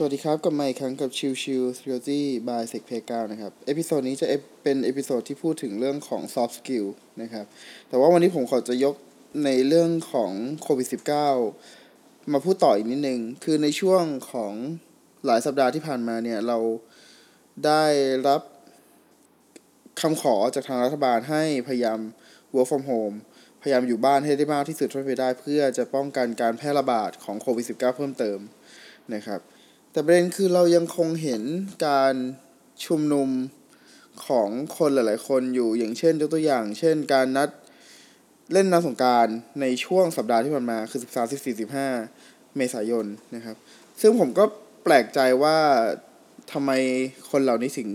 สวัสดีครับ กลับมาอีกครั้งกับชิวชิว Security by s e c p 9นะครับ episode นี้จะเป็น episode ที่พูดถึงเรื่องของ soft skill นะครับ แต่ว่าวันนี้ผมขอจะยกในเรื่องของโควิด -19 มาพูดต่ออีกนิดนึง คือในช่วงของหลายสัปดาห์ที่ผ่านมาเนี่ย เราได้รับคำขอจากทางรัฐบาลให้พยายาม work from home พยายามอยู่บ้านให้ได้มากที่สุดเท่าที่ได้ เพื่อจะป้องกันการแพร่ระบาดของโควิด -19 เพิ่มเติมนะครับ แต่ประเด็นคือเรายังคงเห็นการชุมนุมของคนหลาย ๆ คนอยู่อย่างเช่นยกตัวอย่าง เช่น การนัดเล่นน้ำสงการในช่วงสัปดาห์ที่ผ่านมาคือ 13 14 15 เมษายนนะครับ ซึ่งผมก็แปลกใจว่าทำไมคนเหล่านี้ถึง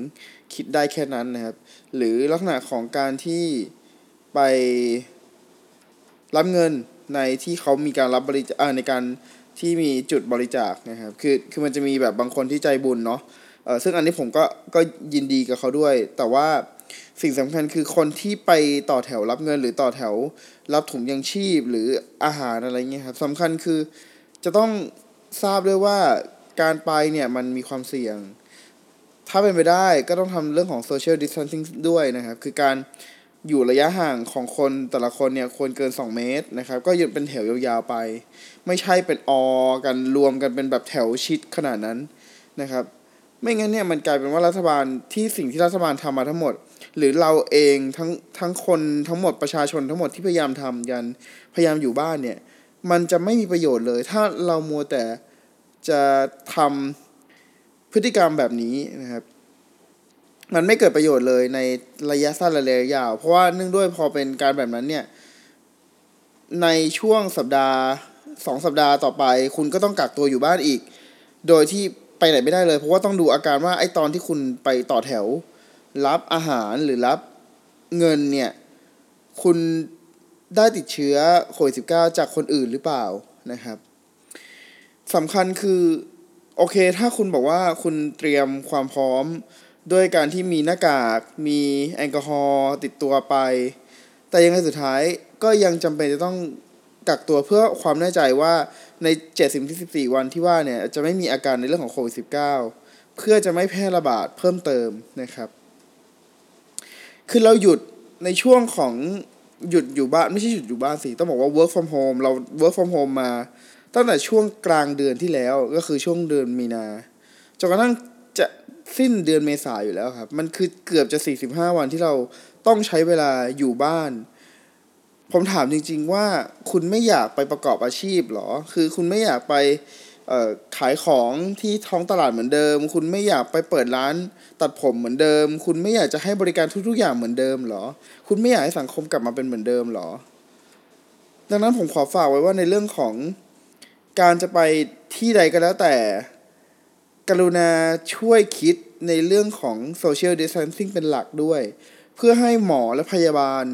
คิดได้แค่นั้นนะครับ หรือลักษณะของการที่ไปรับเงินในที่เขามีการรับบริจาคในการ ที่มีจุดบริจาคนะครับ คือคือมันจะมีแบบบางคนที่ใจบุญเนาะเออซึ่งอันนี้ผมก็ก็ยินดีกับเขาด้วย แต่ว่าสิ่งสำคัญคือคนที่ไปต่อแถวรับเงิน หรือต่อแถวรับถุงยังชีพหรืออาหารอะไรเงี้ยครับสำคัญคือจะต้องทราบด้วยว่าการไปเนี่ยมันมีความเสี่ยง ถ้าเป็นไปได้ก็ต้องทำเรื่องของ social distancing ด้วยนะครับ คือการ อยู่ระยะห่างของคนแต่ละคนเนี่ยควรเกิน 2 เมตรนะครับ ก็ยืนเป็นแถวยาวๆไป ไม่ใช่เป็นออกันรวมกันเป็นแบบแถวชิดขนาดนั้นนะครับ ไม่งั้นเนี่ยมันกลายเป็นว่ารัฐบาลที่สิ่งที่รัฐบาลทำมาทั้งหมด หรือเราเองทั้งทั้งคนทั้งหมดประชาชนทั้งหมดที่พยายามทำกันพยายามอยู่บ้านเนี่ยมันจะไม่มีประโยชน์เลย ถ้าเรามัวแต่จะทำพฤติกรรมแบบนี้นะครับ มันไม่เกิดประโยชน์เลยในระยะสั้นและระยะยาว เพราะว่าเนื่องด้วยพอเป็นการแบบนั้นเนี่ย ในช่วงสัปดาห์สองสัปดาห์ต่อไป คุณก็ต้องกักตัวอยู่บ้านอีก โดยที่ไปไหนไม่ได้เลย เพราะว่าต้องดูอาการว่าไอ้ตอนที่คุณไปต่อแถว รับอาหารหรือรับเงินเนี่ย คุณได้ติดเชื้อโควิดสิจากคนอื่นหรือเปล่านะครับสำคัญคือ โอเค ถ้าคุณบอกว่าคุณเตรียมความพร้อม ด้วยการที่มีหน้ากาก มีแอลกอฮอล์ติดตัวไป แต่ยังไงสุดท้ายก็ยังจำเป็นจะต้องกักตัวเพื่อความแน่ใจว่าใน7-14วันที่ว่าเนี่ยจะไม่มีอาการในเรื่องของโควิด -19 เพื่อจะไม่แพร่ระบาดเพิ่มเติมนะครับ คือเราหยุดในช่วงของหยุดอยู่บ้านไม่ใช่หยุดอยู่บ้านสิ ต้องบอกว่า work from home เรา work from home มา ตั้งแต่ช่วงกลางเดือนที่แล้วก็คือช่วงเดือนมีนาจนกระทั่ง สิ้นเดือนเมษาอยู่แล้วครับ มันคือเกือบจะสี่สิบห้าวันที่เราต้องใช้เวลาอยู่บ้าน ผมถามจริง ๆ ว่าคุณไม่อยากไปประกอบอาชีพหรอ คือคุณไม่อยากไปขายของที่ท้องตลาดเหมือนเดิม คุณไม่อยากไปเปิดร้านตัดผมเหมือนเดิม คุณไม่อยากจะให้บริการทุก ๆ อย่างเหมือนเดิมหรอ คุณไม่อยากให้สังคมกลับมาเป็นเหมือนเดิมหรอ ดังนั้นผมขอฝากไว้ว่าในเรื่องของการจะไปที่ใดก็แล้วแต่ กรุณาช่วยคิดในเรื่องของ social distancing เป็นหลักด้วย เพื่อให้หมอและพยาบาล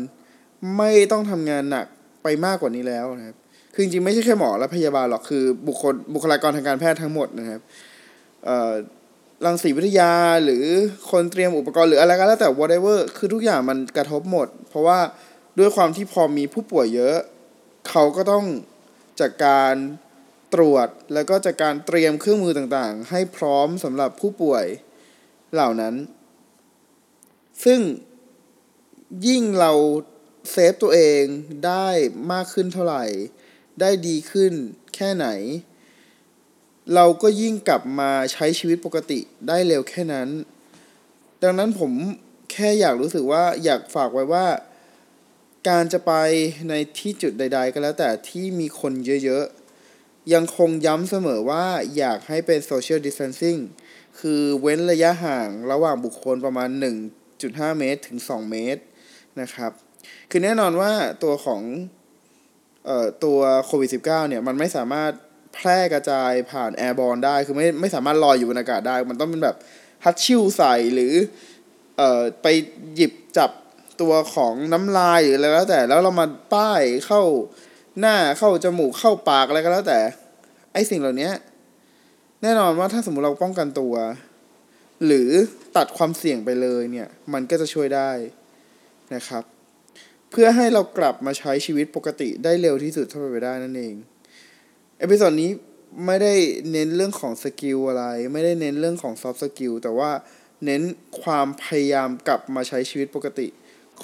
ไม่ต้องทำงานหนักไปมากกว่านี้แล้วนะครับ คือจริงๆไม่ใช่แค่หมอและพยาบาลหรอก คือบุคคลบุคลากรทางการแพทย์ทั้งหมดนะครับรังสีวิทยาหรือคนเตรียมอุปกรณ์หรืออะไรก็แล้วแต่ whatever คือทุกอย่างมันกระทบหมด เพราะว่าด้วยความที่พอมีผู้ป่วยเยอะ เขาก็ต้องจัดการ ตรวจแล้วก็จากการเตรียมเครื่องมือต่างๆ ให้พร้อมสำหรับผู้ป่วยเหล่านั้น ซึ่งยิ่งเราเซฟตัวเองได้มากขึ้นเท่าไหร่ ได้ดีขึ้นแค่ไหน เราก็ยิ่งกลับมาใช้ชีวิตปกติได้เร็วแค่นั้น ดังนั้นผมแค่อยากรู้สึกว่าอยากฝากไว้ว่า การจะไปในที่จุดใด ๆ ก็แล้วแต่ที่มีคนเยอะ ยังคงย้ำเสมอว่าอยากให้เป็น social distancing คือเว้นระยะห่างระหว่างบุคคลประมาณ 1.5 เมตร ถึง 2 เมตรนะครับ คือแน่นอนว่าตัวของเอ่อตัวโควิด -19 เนี่ยมันไม่สามารถแพร่กระจายผ่านแอร์บอลได้ คือไม่ไม่สามารถลอยอยู่บนอากาศได้ มันต้องเป็นแบบฮัตชิวใส่หรือเอ่อไปหยิบจับตัวของน้ำลายหรืออะไรแล้วแต่ แล้วเรามาป้ายเข้า หน้าเข้าจมูกเข้าปากอะไรก็แล้วแต่ ไอสิ่งเหล่านี้แน่นอนว่าถ้าสมมติเราป้องกันตัว หรือตัดความเสี่ยงไปเลยเนี่ย มันก็จะช่วยได้นะครับ เพื่อให้เรากลับมาใช้ชีวิตปกติได้เร็วที่สุดเท่าไปได้นั่นเอง episode นี้ไม่ได้เน้นเรื่องของ skill อะไร ไม่ได้เน้นเรื่องของ soft skill แต่ว่าเน้นความพยายามกลับมาใช้ชีวิตปกติ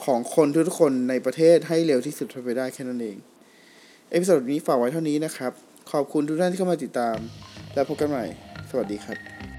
ของคนทุกคนในประเทศให้เร็วที่สุดเท่าไปได้แค่นั้นเอง episode นี้ฝากไว้เท่านี้นะครับ ขอบคุณทุกท่านที่เข้ามาติดตาม แล้วพบกันใหม่ สวัสดีครับ